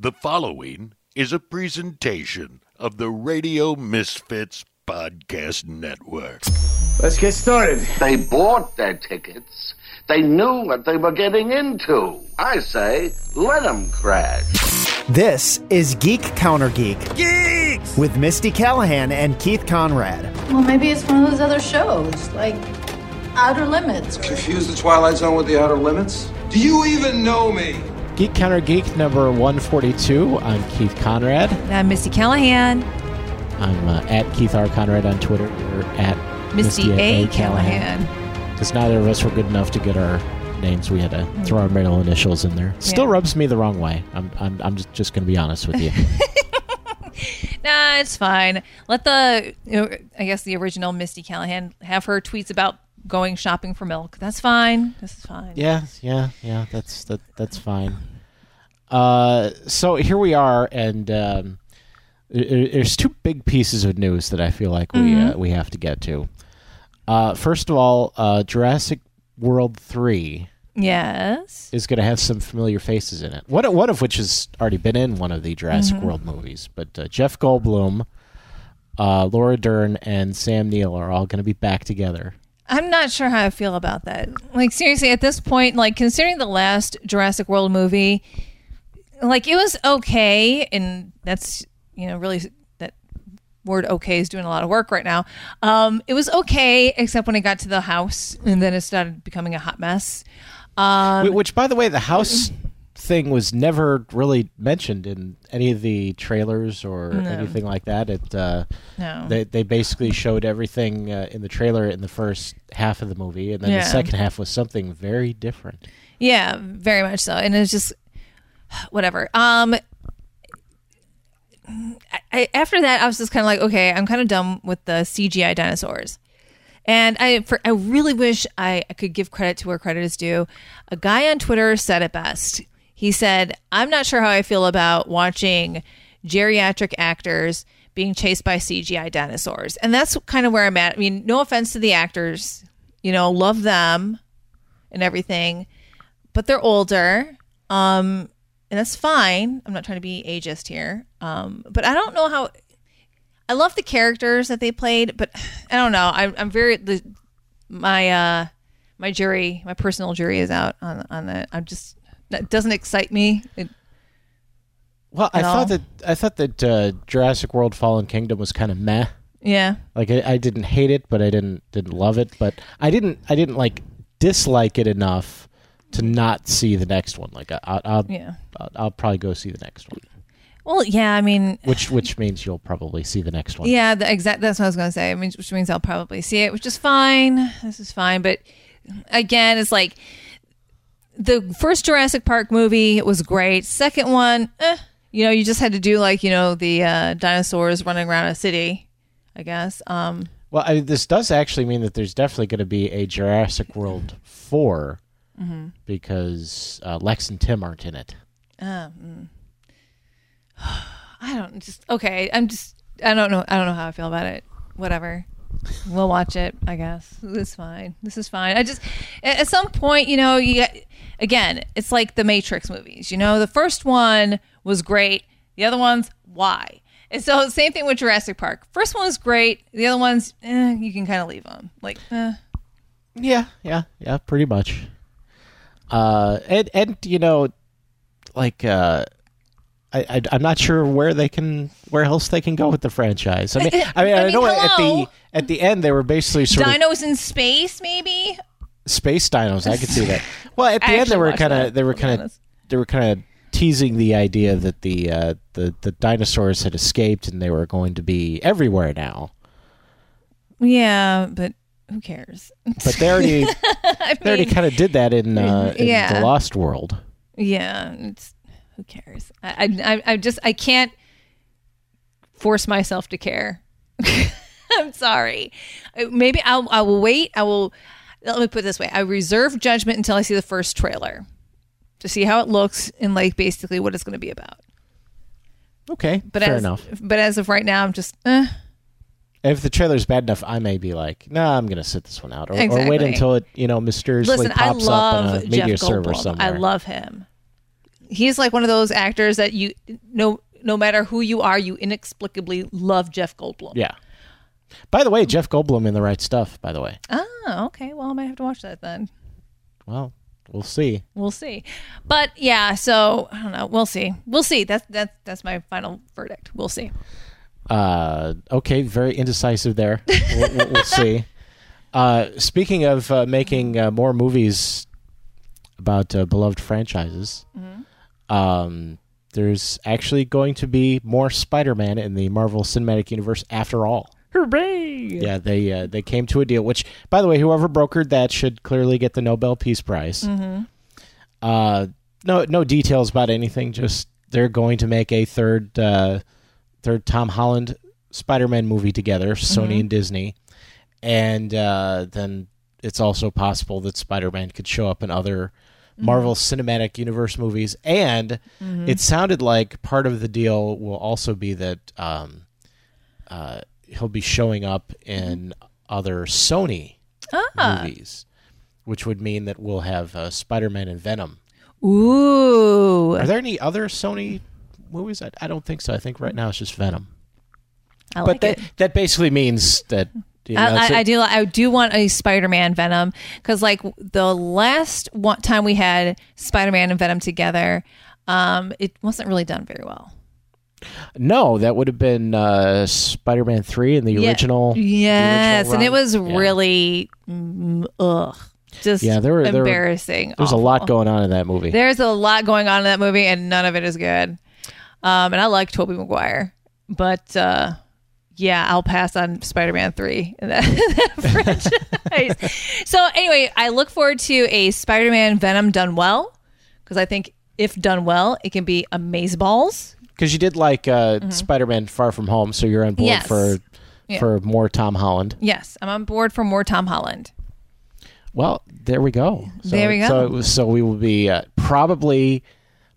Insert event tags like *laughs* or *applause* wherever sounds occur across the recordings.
The following is a presentation of the Radio Misfits Podcast Network. Let's get started. They bought their tickets. They knew what they were getting into. I say, let them crash. This is Geek Counter Geek. Geeks! With Misty Callahan and Keith Conrad. Well, maybe it's one of those other shows, like Outer Limits. Confuse the Twilight Zone with the Outer Limits? Do you even know me? Geek Counter Geek number 142. I'm Keith Conrad. I'm Misty Callahan. I'm uh, at Keith R. Conrad on Twitter. You're at Misty, A. Callahan. Because neither of us were good enough to get our names. We had to throw our middle initials in there. Still Yeah. rubs me the wrong way. I'm, I'm, I'm just, just going to be honest with you. *laughs* Nah, it's fine. Let the, you know, I guess the original Misty Callahan have her tweets about going shopping for milk. That's fine. This is fine. yeah, yeah, yeah. That's that, that's fine. Uh, so here we are, and um, there's two big pieces of news that I feel like we uh, we have to get to. Uh, first of all, uh, Jurassic World three. Yes. is going to have some familiar faces in it. One, one of which has already been in one of the Jurassic Mm-hmm. World movies. But uh, Jeff Goldblum, uh, Laura Dern, and Sam Neill are all going to be back together. I'm not sure how I feel about that. Like seriously, at this point, like considering the last Jurassic World movie, like it was okay, and that's you know really that word okay is doing a lot of work right now. Um, it was okay, except when it got to the house, and then it started becoming a hot mess. Um, which, by the way, the house thing was never really mentioned in any of the trailers or anything like that. It uh, No. they they basically showed everything uh, in the trailer in the first half of the movie, and then Yeah. the second half was something very different. Yeah, very much so. And it's just *sighs* whatever. Um I, after that I was just kind of like, okay, I'm kind of done with the CGI dinosaurs. And I for I really wish I, I could give credit to where credit is due. A guy on Twitter said it best. He said, "I'm not sure how I feel about watching geriatric actors being chased by CGI dinosaurs." And that's kind of where I'm at. I mean, no offense to the actors, you know, love them and everything, but they're older. Um, and that's fine. I'm not trying to be ageist here. Um, but I don't know how. I love the characters that they played, but *sighs* I don't know. I'm, I'm very the my uh my jury, my personal jury is out on on that. I'm just that doesn't excite me. It, Well, I all? thought that I thought that uh, Jurassic World: Fallen Kingdom was kind of meh. yeah, Like I, I didn't hate it, but I didn't didn't love it. But I didn't I didn't like dislike it enough to not see the next one. Like I, I'll I'll, yeah. I'll I'll probably go see the next one, Well, yeah. I mean, which which means you'll probably see the next one. Yeah, the exact. That's what I was going to say. I mean, which means I'll probably see it, which is fine. This is fine, but again, it's like the first Jurassic Park movie was great. Second one, eh, you know, you just had to do like you know the uh, dinosaurs running around a city, I guess. Um, Well, I, this does actually mean that there's definitely going to be a Jurassic World 4 Mm-hmm. because uh, Lex and Tim aren't in it. *sighs* I don't just okay. I'm just I don't know. I don't know how I feel about it. Whatever. We'll watch it. I guess it's fine. This is fine. I just at at some point, you know, you get, again, it's like the Matrix movies. You know, the first one was great. The other ones, why? And so same thing with Jurassic Park. First one was great. The other ones, eh, you can kind of leave them. Like, eh. Yeah, yeah, yeah, pretty much. Uh, and and you know, like uh, I, I I'm not sure where they can where else they can go with the franchise. I mean, *laughs* I mean, I, I mean, know at the at the end they were basically sort of dinos in space, maybe. space dinos. I could see that. *laughs* Well, at the I end they were kind of they were kind of they were kind of teasing the idea that the uh, the the dinosaurs had escaped and they were going to be everywhere now. Yeah, but who cares? But they already *laughs* I they already mean, kind of did that in uh, in Yeah. the Lost World. Yeah, it's who cares? I, I, I- I just I can't force myself to care. *laughs* I'm sorry. Uh, Maybe I'll I will wait. I will. Let me put it this way: I reserve judgment until I see the first trailer to see how it looks and like basically what it's going to be about. Okay, But fair as, enough. But as of right now, I'm just. Eh. If the trailer's bad enough, I may be like, "No, I'm going to sit this one out," or, or wait until it, you know, mysteriously Listen, pops up on a media server somewhere. I love him. He's like one of those actors that you no no matter who you are, you inexplicably love Jeff Goldblum. Yeah. By the way, Jeff Goldblum in the right stuff. By the way, Oh, okay. Well, I might have to watch that then. well, we'll see. We'll see. But yeah, so I don't know. We'll see. We'll see. That's that's that's my final verdict. We'll see. Uh, okay, very indecisive there. *laughs* we'll, we'll, we'll see. Uh, speaking of uh, making uh, more movies about uh, beloved franchises, um, there's actually going to be more Spider-Man in the Marvel Cinematic Universe after all. Hooray! Yeah, they uh, they came to a deal. Which, by the way, whoever brokered that should clearly get the Nobel Peace Prize. Uh, no, no details about anything. Just they're going to make a third, uh, third Tom Holland Spider-Man movie together, Sony and Disney, and uh, then it's also possible that Spider-Man could show up in other Marvel Cinematic Universe movies. And it sounded like part of the deal will also be that. Um, uh, he'll be showing up in other Sony movies, which would mean that we'll have uh, Spider-Man and Venom. Ooh, Are there any other Sony movies? I, I don't think so. I think right now it's just Venom. I but like that it. that basically means that you know, I, I, I do. I do want a Spider-Man Venom because, like, the last one time we had Spider-Man and Venom together, um, it wasn't really done very well. no, that would have been uh, Spider-Man three and the Yeah. original. the Yes, original and it was Yeah. really mm, ugh, just Yeah, there were- there were- embarrassing. There's a lot going on in that movie. There's a lot going on in that movie, and none of it is good. Um, and I like Tobey Maguire, but uh, yeah, I'll pass on Spider-Man three in that, *laughs* that *laughs* franchise. so anyway, I look forward to a Spider-Man Venom done well because I think if done well, it can be amazeballs. Because you did like uh, Spider-Man Far From Home, so you're on board Mm-hmm. Yes. for Yeah. for more Tom Holland. Yes, I'm on board for more Tom Holland. Well, there we go. So, There we go. So, so we will be uh, probably,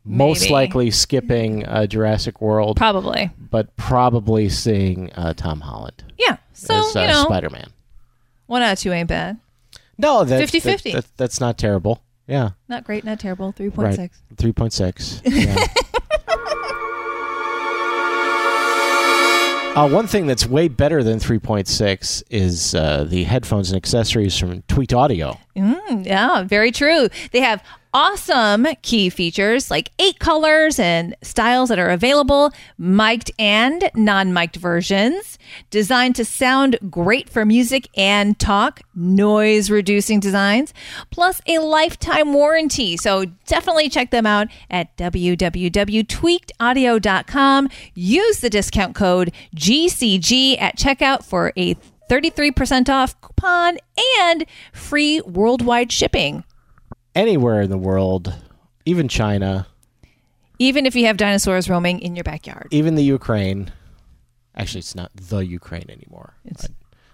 most likely skipping uh, Jurassic World, Probably, but probably seeing uh, Tom Holland yeah. So as uh, you know, Spider-Man. one out of two ain't bad. No, that, 50-50. that- that- that's not terrible. Yeah, Not great, not terrible. 3.6. Right. 3.6. *laughs* Yeah. Uh, one thing that's way better than 3.6 is uh, the headphones and accessories from Tweaked Audio. Yeah, very true. They have awesome key features like eight colors and styles that are available, mic'd and non mic'd versions, designed to sound great for music and talk, noise reducing designs, plus a lifetime warranty. So definitely check them out at www.tweakedaudio.com. Use the discount code GCG at checkout for a 33% off coupon and free worldwide shipping. Anywhere in the world, even China, Even if you have dinosaurs roaming in your backyard. even the Ukraine. Actually, it's not the Ukraine anymore. It's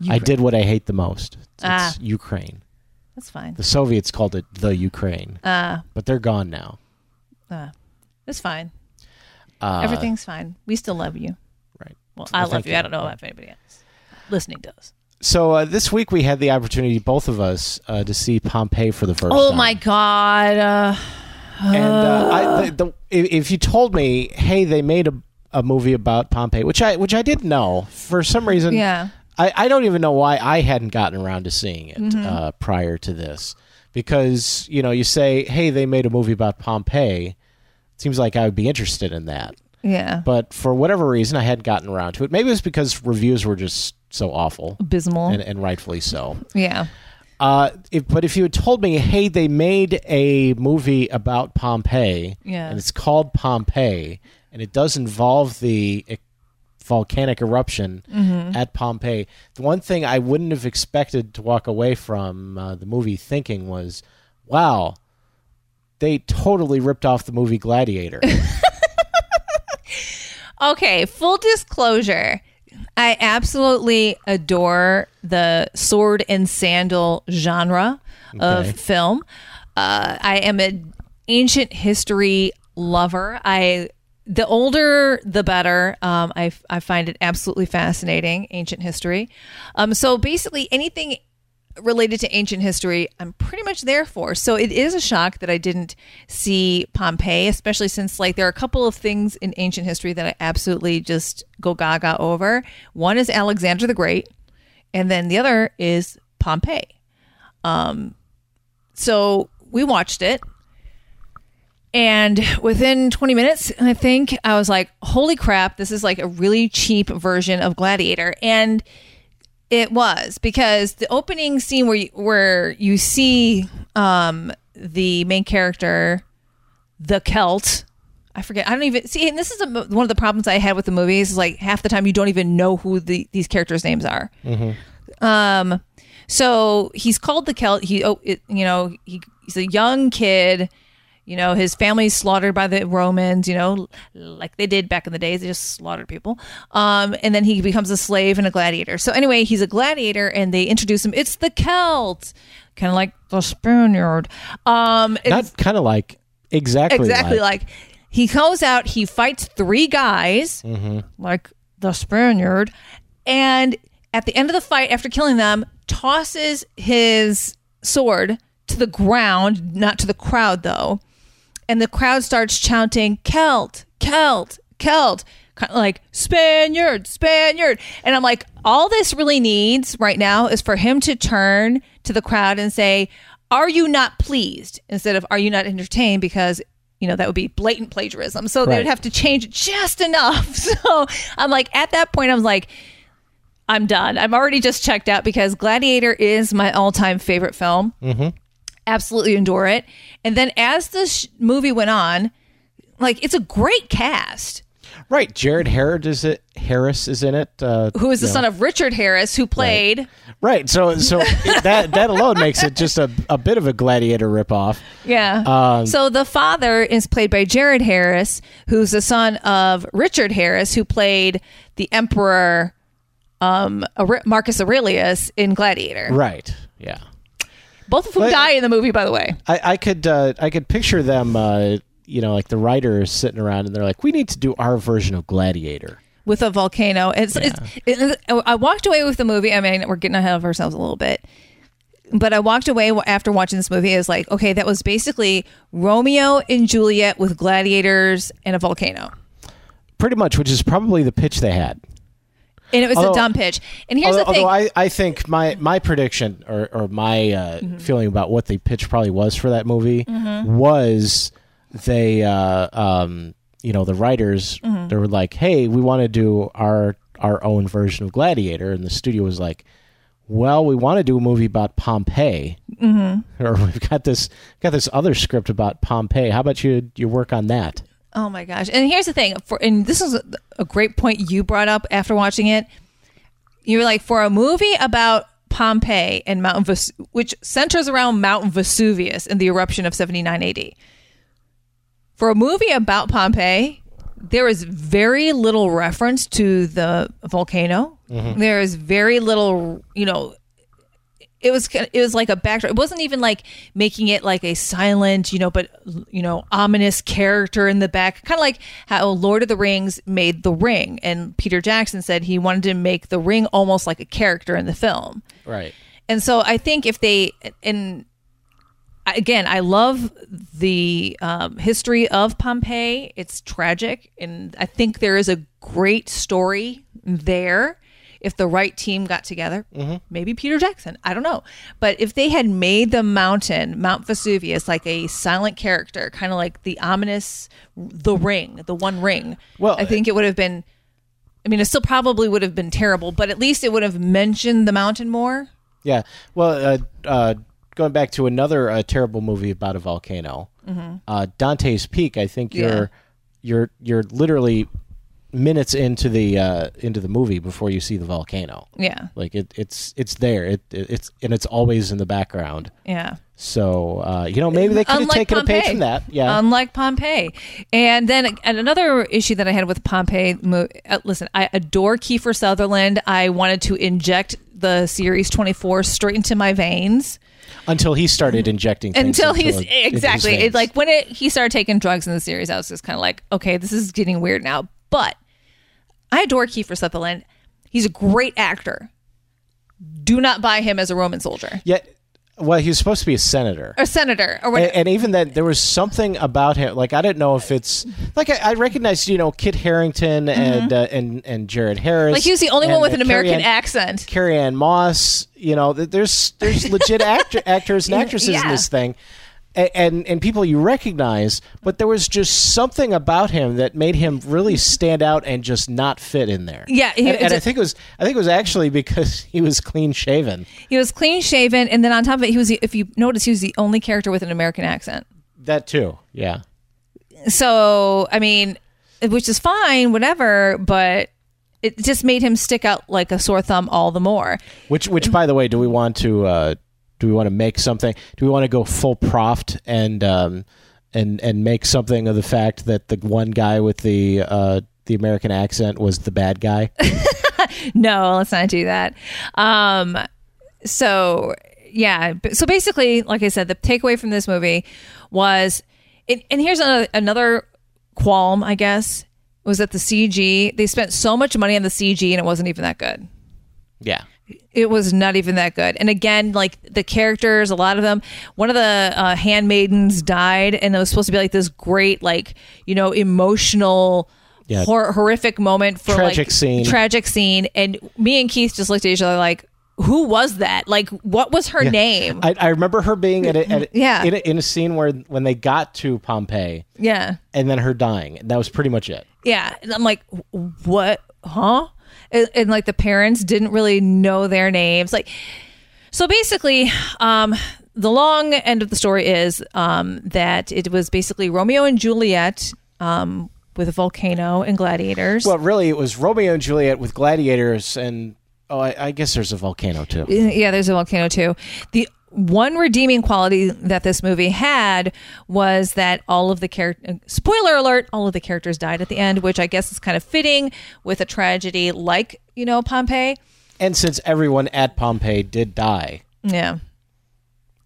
I, I did what I hate the most. It's, Ah. Ukraine. That's fine. The Soviets called it the Ukraine, Uh, but they're gone now. uh, it's fine. Uh, Everything's fine. We still love you. right. Well, Well, I love you. you. I don't know if anybody else listening does. So uh, this week we had the opportunity, both of us, uh, to see Pompeii for the first Oh time. Oh my God. Uh, And uh, I, the, the, if you told me, hey, they made a, a movie about Pompeii, which I which I didn't know for some reason. Yeah. I, I don't even know why I hadn't gotten around to seeing it Mm-hmm. uh, prior to this, because you know you say, hey, they made a movie about Pompeii. It seems like I would be interested in that, yeah. but for whatever reason, I hadn't gotten around to it. Maybe it was because reviews were just so awful, Abysmal. and, and rightfully so. yeah. Uh, if, but if you had told me, hey, they made a movie about Pompeii, Yeah. and it's called Pompeii, and it does involve the e- volcanic eruption Mm-hmm. at Pompeii, the one thing I wouldn't have expected to walk away from uh, the movie thinking was, wow, they totally ripped off the movie Gladiator. *laughs* Okay, full disclosure. I absolutely adore the sword and sandal genre Okay. of film. Uh, I am an ancient history lover. I the older the better. Um, I I find it absolutely fascinating ancient history. Um, so basically anything related to ancient history, I'm pretty much there for. So it is a shock that I didn't see Pompeii, especially since like there are a couple of things in ancient history that I absolutely just go gaga over. One is Alexander the Great, and then the other is Pompeii. Um, so we watched it. And within 20 minutes, I think I was like, holy crap, this is like a really cheap version of Gladiator. And it was because the opening scene where you, where you see um, the main character, the Celt. I forget. I don't even see. And this is a, one of the problems I had with the movies. Is like half the time you don't even know who the, these characters' names are. Um, so he's called the Celt. He, oh, it, you know, he, he's a young kid. You know, his family's slaughtered by the Romans. You know, like they did back in the days. They just slaughtered people. Um, and then he becomes a slave and a gladiator. So anyway, he's a gladiator, and they introduce him. It's the Celt, kind of like the Spaniard. Um, Not kind of like exactly exactly like, he goes out he fights three guys like the spaniard and at the end of the fight after killing them tosses his sword to the ground not to the crowd though and the crowd starts chanting celt celt celt. Kind of like spaniard spaniard. And i'm like all this really needs right now is for him to turn to the crowd and say are you not pleased? instead of are you not entertained? because you know that would be blatant plagiarism. So they would have to change it just enough. *laughs* So i'm like at that point i'm like i'm done. I'm already just checked out because gladiator is my all-time favorite film. Mm-hmm. Absolutely adore it and then as the sh- movie went on like it's a great cast right. Jared Harris is it? Harris is in it. Uh, who is the know. son of richard harris who played Right. So so *laughs* that that alone makes it just a, a bit of a gladiator ripoff. Yeah. Um, so the father is played by Jared Harris, who's the son of Richard Harris, who played the Emperor um, Marcus Aurelius in Gladiator. Right. Yeah. Both of whom But- die in the movie, by the way. I, I could uh, I could picture them. Uh, you know, like the writers sitting around and they're like, "We need to do our version of Gladiator." with a volcano. It's, it's it, I walked away with the movie. I mean, we're getting ahead of ourselves a little bit. But I walked away after watching this movie. Is like, okay, that was basically Romeo and Juliet with gladiators and a volcano, Pretty much, which is probably the pitch they had. And it was a dumb pitch. And here's although, the thing: although I, I think my, my prediction or, or my uh, Mm-hmm. feeling about what the pitch probably was for that movie was they, uh, um, you know, the writers, Mm-hmm. they were like, hey, we want to do our, our own version of Gladiator. And the studio was like, well, we want to do a movie about Pompeii, mm-hmm. *laughs* or we've got this got this other script about Pompeii. How about you you work on that? Oh my gosh! And here's the thing: for and this is a, a great point you brought up after watching it. You were like, for a movie about Pompeii and Mount Ves- which centers around Mount Vesuvius and the eruption of 79 AD. For a movie about Pompeii, there is very little reference to the volcano. Mm-hmm. There is very little, you know, it was it was like a backdrop. It wasn't even like making it like a silent, you know, but you know, ominous character in the back. Kind of like how Lord of the Rings made The Ring, and Peter Jackson said he wanted to make The Ring almost like a character in the film. Right. And so I think if they and again, I love the um, history of Pompeii. It's tragic, and I think there is a great story there. If the right team got together, maybe Peter Jackson, I don't know. But if they had made the mountain, Mount Vesuvius, like a silent character, kind of like the ominous, the ring, the one ring, Well, I think it would have been. I mean, it still probably would have been terrible, but at least it would have mentioned the mountain more. Yeah. Well, uh, uh, going back to another uh, terrible movie about a volcano, uh, Dante's Peak. I think Mm-hmm. Yeah. you're you're you're literally minutes into the uh, into the movie before you see the volcano. Yeah, Like it, it's it's there. It, it it's and it's always in the background. yeah. So uh, you know maybe they could have taken a page from that. Yeah. Unlike Pompeii. And then and another issue that I had with Pompeii, uh, listen, I adore Kiefer Sutherland. I wanted to inject the series 24 straight into my veins Until he started injecting. Things until into he's his exactly it, like when it he started taking drugs in the series, I was just kind of like, okay, this is getting weird now. But I adore Kiefer Sutherland. He's a great actor. do not buy him as a Roman soldier, Yet, well, he was supposed to be a senator. a senator, or And, and even then, there was something about him. Like I don't know if it's like I, I recognized, you know, Kit Harington and uh, and and Jared Harris. Mm-hmm. like he was the only one with uh, an American Carrie Ann- accent. Carrie Ann Moss. You know, there's there's legit actor, actors and *laughs* actresses in this thing, and, and and people you recognize. But there was just something about him that made him really stand out and just not fit in there. Yeah, he- and, and it's think it was I think it was actually because *laughs* he was clean shaven. He was clean shaven, and then on top of it, he was. the- If you notice, he was the only character with an American accent. That too. Yeah. So I mean, which is fine, whatever, but it just made him stick out like a sore thumb all the more. Which, which, by the way, do we want to uh, do we want to make something? Do we want to go full proft and um, and and make something of the fact that the one guy with the uh, the American accent was the bad guy? *laughs* No, let's not do that. Um, so yeah, so basically, like I said, the takeaway from this movie was, and, and here's another, another qualm, I guess, was that the CG they spent so much money on the CG and it wasn't even that good. yeah. It was not even that good. And again, like the characters, a lot of them, one of the uh, handmaidens died, and it was supposed to be like this great, like you know, emotional. Yeah. Hor- horrific moment for Tragic like scene. tragic scene and me and keith just looked at each other like who was that like what was her name I, I remember her being at a, at a, *laughs* Yeah. in, a, in a scene where when they got to Pompeii yeah and then her dying. That was pretty much it. yeah and i'm like what huh and, and like the parents didn't really know their names. Like so basically um the long end of the story is um that it was basically romeo and juliet um with a volcano and gladiators. Well, really, it was Romeo and Juliet with gladiators, and oh, I, I guess there's a volcano too. yeah there's a volcano too. The one redeeming quality that this movie had was that all of the character spoiler alert all of the characters died at the end which i guess is kind of fitting with a tragedy like you know pompeii And since everyone at Pompeii did die, yeah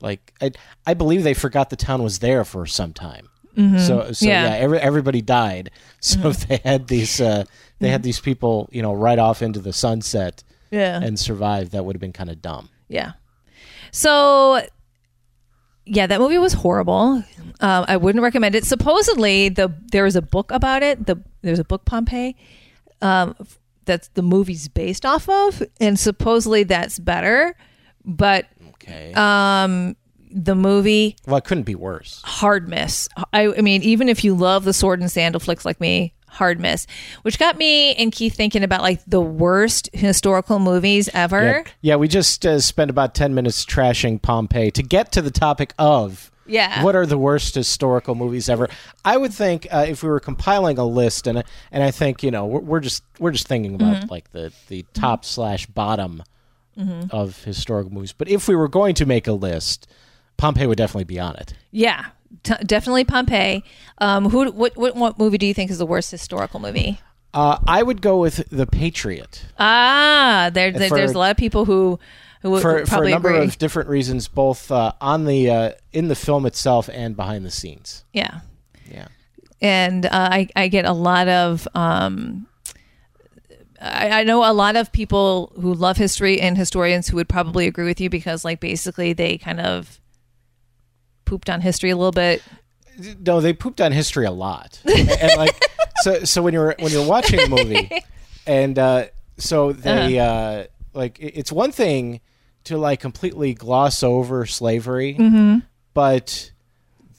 Like I, I believe they forgot the town was there for some time. So, so Yeah. yeah, every, everybody died. *laughs* So if they had these, uh, they had these people, you know, right off into the sunset yeah and survive. That would have been kind of dumb. Yeah. So, yeah, that movie was horrible. Um, I wouldn't recommend it. Supposedly, the there was a book about it. The there's a book Pompeii um, that's the movie's based off of, and supposedly that's better. But Okay. um, the movie well, it couldn't be worse. hard miss. I, I mean, even if you love the sword and sandal flicks like me, hard miss. Which got me and Keith thinking about like the worst historical movies ever. Yeah, yeah we just uh, spent about ten minutes trashing Pompeii to get to the topic of Yeah. what are the worst historical movies ever. I would think uh, if we were compiling a list, and and I think you know we're, we're just we're just thinking about Mm-hmm. like the the top slash bottom of historical movies. But if we were going to make a list, Pompeii would definitely be on it. Yeah, t- definitely Pompeii. Um, who? What, what? What movie do you think is the worst historical movie? Uh, I would go with The Patriot Ah, there, there- For- there's a lot of people who who would for, for a number agree. of different reasons, both uh, on the uh, in the film itself and behind the scenes. yeah, Yeah. and uh, I I get a lot of um. I, I know a lot of people who love history and historians who would probably agree with you because, like, basically they kind of pooped on history a little bit. No, they pooped on history a lot, *laughs* and, like so. So when you're when you're watching a movie, *laughs* and uh, so they uh, like it's one thing to like completely gloss over slavery, but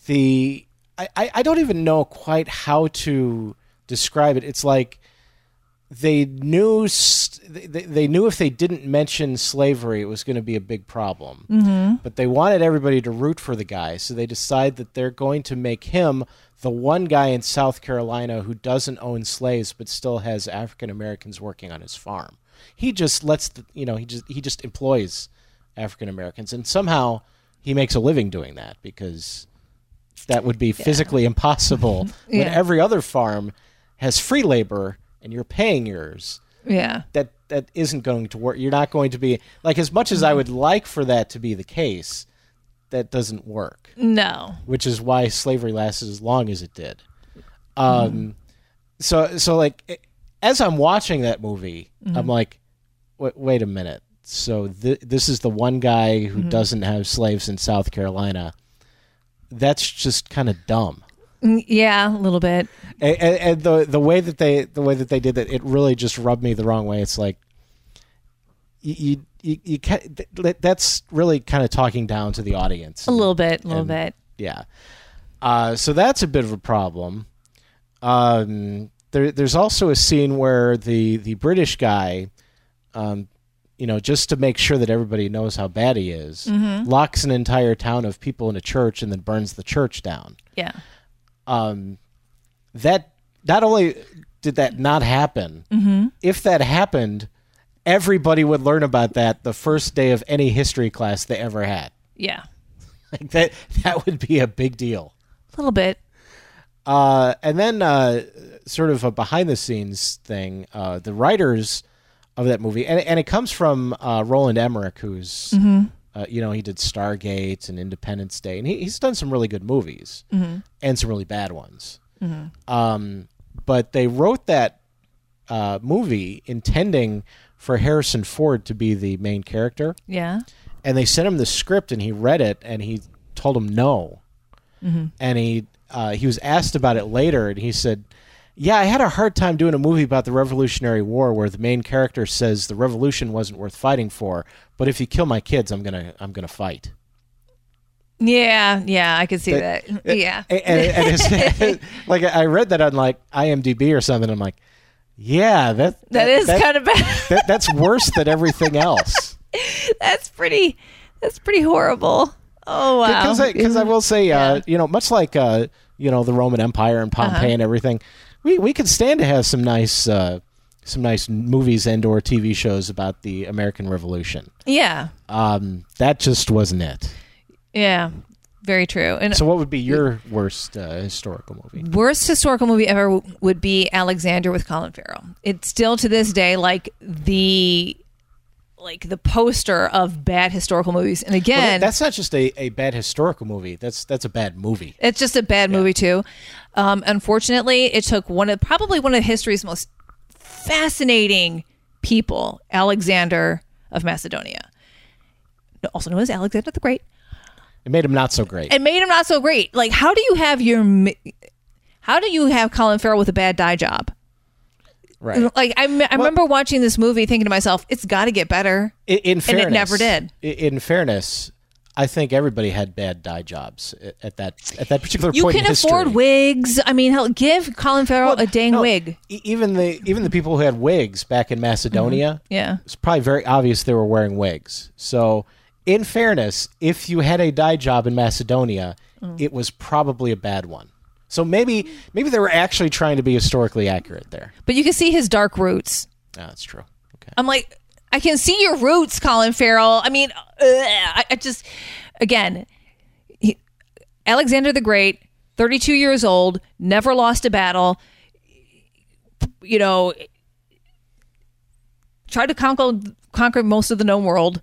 the I I don't even know quite how to describe it. It's like they knew they, knew if they didn't mention slavery, it was going to be a big problem. Mm-hmm. But they wanted everybody to root for the guy, so they decide that they're going to make him the one guy in South Carolina who doesn't own slaves but still has African Americans working on his farm. He just lets the, you know he just he just employs African Americans, and somehow he makes a living doing that because that would be physically impossible *laughs* when every other farm has free labor and you're paying yours Yeah, that that isn't going to work. You're not going to be like as much as i would like for that to be the case that doesn't work. No, which is why slavery lasted as long as it did. Um so so like as i'm watching that movie i'm like wait, wait a minute. So th- this is the one guy Mm-hmm. who doesn't have slaves in South Carolina. That's just kind of dumb. Mm, Yeah, a little bit. And, and, and the the way that they the way that they did that, it really just rubbed me the wrong way. It's like you you you, you ca- th- that's really kind of talking down to the audience. A little bit, a little And- bit. Yeah. Uh, so that's a bit of a problem. Um, there, there's also a scene where the the British guy, um, you know, just to make sure that everybody knows how bad he is, locks an entire town of people in a church and then burns the church down. Yeah. Um, that not only did that not happen, if that happened, everybody would learn about that the first day of any history class they ever had. Yeah. *laughs* Like that, that would be a big deal. A little bit. Uh, and then, uh, sort of a behind the scenes thing, uh, the writers of that movie, and, and it comes from uh, Roland Emmerich, who's, uh, you know, he did Stargate and Independence Day, and he, he's done some really good movies and some really bad ones. Um, but they wrote that uh, movie intending for Harrison Ford to be the main character. Yeah. and they sent him the script and he read it and he told him no. And he uh, he was asked about it later and he said yeah i had a hard time doing a movie about the revolutionary war where the main character says the revolution wasn't worth fighting for but if you kill my kids i'm gonna i'm gonna fight Yeah. Yeah. I could see that. Yeah. and, and it's, *laughs* *laughs* like i read that on like imdb or something i'm like yeah that that is that- kind of bad. that, that's worse than everything else *laughs* that's pretty. That's pretty horrible. Oh wow. because I, I will say, uh, you know, much like uh, you know the Roman Empire and Pompeii Uh-huh. and everything, we we could stand to have some nice uh, some nice movies and or TV shows about the American Revolution. yeah. Um, that just wasn't it. Yeah. Very true. And So, what would be your worst uh, historical movie? worst historical movie ever w- would be Alexander with Colin Farrell. It's still to this day like the like the poster of bad historical movies. And again, that- that's not just a, a bad historical movie. That's that's a bad movie. it's just a bad movie too. Um, unfortunately, it took one of probably one of history's most fascinating people, Alexander of Macedonia, also known as Alexander the Great. It made him not so great. It made him not so great. Like, how do you have your how do you have Colin Farrell with a bad dye job? Right. Like I, I remember watching this movie, thinking to myself, "It's got to get better." In, in it fairness, never did. In fairness, I think everybody had bad dye jobs at- at that at that particular You point can in history. afford wigs. I mean, hell, give Colin Farrell Well, a dang no, wig. Even the even the people who had wigs back in Macedonia, Yeah. it's probably very obvious they were wearing wigs. So, in fairness, if you had a dye job in Macedonia, Mm. it was probably a bad one. So maybe maybe they were actually trying to be historically accurate there. But you can see his dark roots. Ah, that's true. Okay. I'm like, I can see your roots, Colin Farrell. I mean, ugh, I, I just, again, he, Alexander the Great, 32 years old, never lost a battle. You know, tried to conquer conquer most of the known world.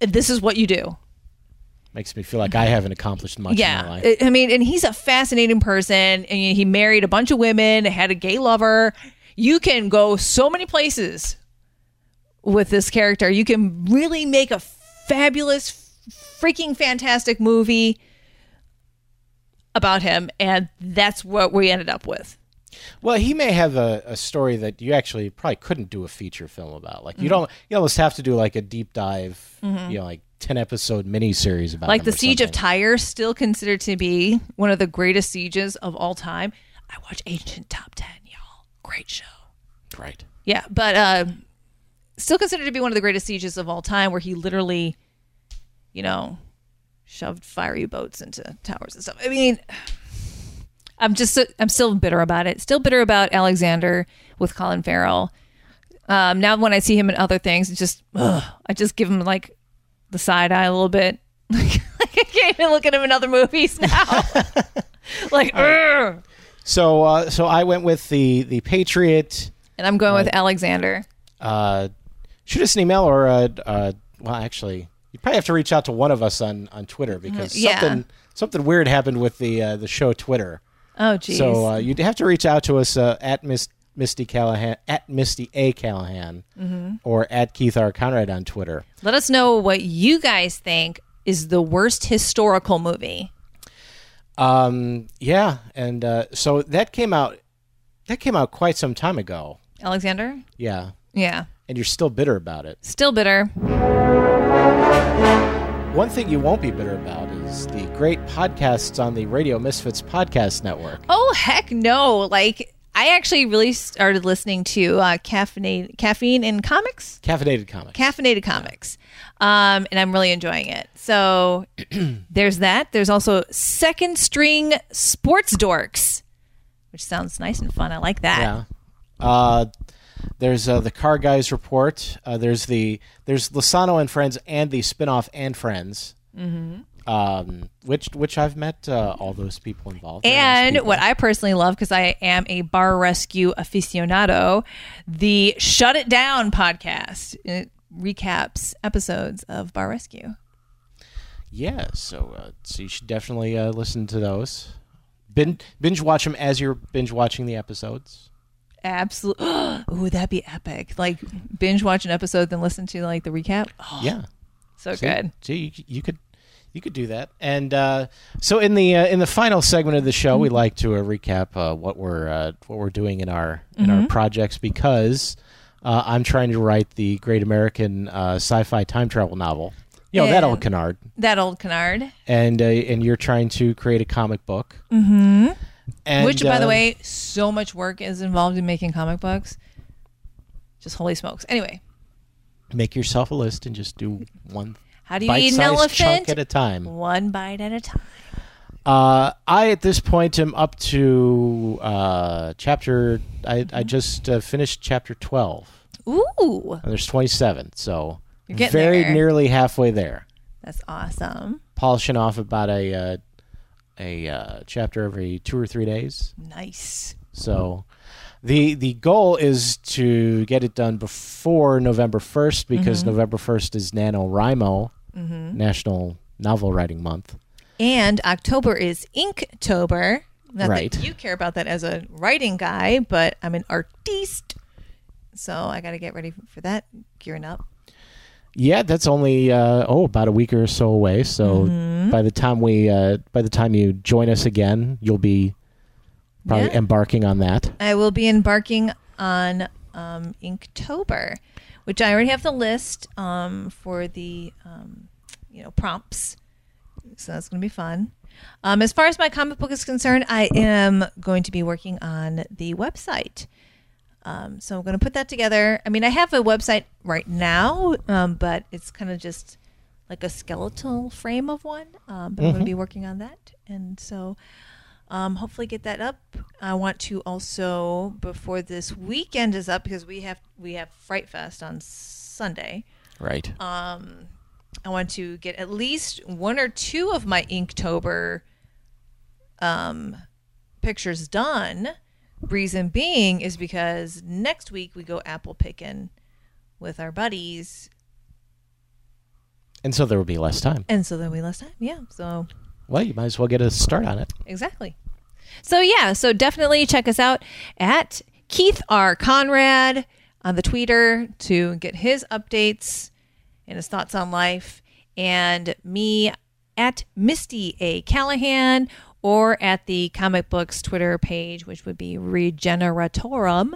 And This is what you do. Makes me feel like I haven't accomplished much in my Yeah, life. I- I mean, and he's a fascinating person, and he married a bunch of women, had a gay lover. You can go so many places with this character. You can really make a fabulous, freaking fantastic movie about him, and that's what we ended up with. Well, he may have a, a story that you actually probably couldn't do a feature film about. Like you Mm-hmm. don't, you almost have to do like a deep dive, you know, like ten episode miniseries about Like the Siege of. Tyre, still considered to be one of the greatest sieges of all time. I watch Ancient Top Ten, y'all. Great show. right? Yeah, but uh, still considered to be one of the greatest sieges of all time, where he literally, you know, shoved fiery boats into towers and stuff. I mean, I'm just I'm still bitter about it. Still bitter about Alexander with Colin Farrell. Um, now when I see him in other things, it's just ugh, I just give him like the side eye a little bit. *laughs* Like I can't even look at him in other movies now. *laughs* like, ugh. So, uh, so I went with the the Patriot. and I'm going with Alexander. Uh, shoot us an email or uh, uh, well, actually, you probably have to reach out to one of us on on Twitter because Mm-hmm. Yeah. something something weird happened with the uh, the show Twitter. Oh, geez. So uh, you'd have to reach out to us uh, at Miss Misty Callahan at Misty A Callahan Mm-hmm. or at Keith R Conrad on Twitter. Let us know what you guys think is the worst historical movie. Um, yeah, and uh, so that came out. That came out quite some time ago. Alexander? Yeah, Yeah. and you're still bitter about it. Still bitter. One thing you won't be bitter about is the great podcasts on the Radio Misfits podcast network. Oh heck no! Like I actually really started listening to uh, caffeine, caffeine in comics, Caffeinated Comics. caffeinated comics, um, and I'm really enjoying it. So *clears throat* there's that. There's also second string sports dorks, which sounds nice and fun. I like that. Yeah. Uh, there's uh, the Car Guys report. Uh, there's the there's Lasano and Friends and the spinoff and Friends. Mm-hmm. Um, which which I've met uh, all those people involved. And people. what I personally love, because I am a bar rescue aficionado, the Shut It Down podcast. It recaps episodes of Bar Rescue. yeah, so uh, so you should definitely uh, listen to those. Binge, binge watch them as you're binge watching the episodes. Absolutely. *gasps* Ooh, that'd be epic. Like binge watch an episode, then listen to like the recap. Oh, yeah. *gasps* so See? good. See, you, you could you could do that. And uh, so in the uh, in the final segment of the show, we like to uh, recap uh, what we're uh, what we're doing in our in our projects because uh, I'm trying to write the Great American uh, sci-fi time travel novel. You know that old canard, That old canard. and uh, and you're trying to create a comic book. Mm-hmm. And, Which, by the way, so much work is involved in making comic books. Just holy smokes. Anyway, make yourself a list and just do one how do you eat an elephant? at a time. One bite at a time. Uh, I at this point am up to uh, chapter. I, I just uh, finished chapter twelve. Ooh, And there's twenty seven, so You're getting very there. nearly halfway there. that's awesome. Polishing off about a uh, a uh, chapter every two or three days. Nice. So the the goal is to get it done before November first because Mm-hmm. November first is NaNoWriMo, National Novel Writing Month. And October is Inktober. Not Right. that you care about that as a writing guy, but I'm an artiste. So I got to get ready for that, gearing up. Yeah, that's only uh, oh about a week or so away. So Mm-hmm. by the time we uh, by the time you join us again, you'll be probably Yeah. embarking on that. I will be embarking on um, Inktober, which I already have the list um, for the um, you know prompts. So that's going to be fun. Um, as far as my comic book is concerned, I am going to be working on the website. Um, so I'm going to put that together. I mean, I have a website right now, um, but it's kind of just like a skeletal frame of one. Um, but I'm going to be working on that, and so um, hopefully get that up. I want to also before this weekend is up because we have we have Fright Fest on Sunday. Right. Um, I want to get at least one or two of my Inktober um, pictures done. Reason being is because next week we go apple picking with our buddies, and so there will be less time. and so there'll be less time. Yeah, so Well, you might as well get a start on it. exactly. So yeah, so definitely check us out at Keith R. Conrad on the Twitter to get his updates and his thoughts on life, and me at Misty A. Callahan or at the comic books Twitter page, which would be Regeneratorum.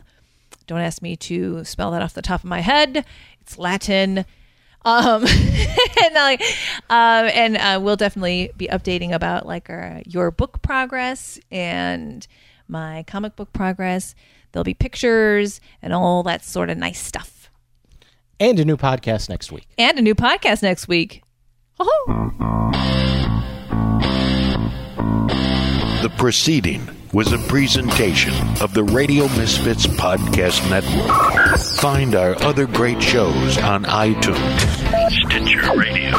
Don't ask me to spell that off the top of my head. It's Latin. Um, *laughs* and like, um, and uh, we'll definitely be updating about like our, your book progress and my comic book progress. There'll be pictures and all that sort of nice stuff. And a new podcast next week. And a new podcast next week. Oh, The proceeding was a presentation of the Radio Misfits Podcast Network. Find our other great shows on iTunes, Stitcher Radio,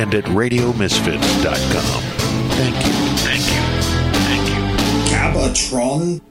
and at RadioMisfits.com. Thank you, thank you, thank you. Gabatron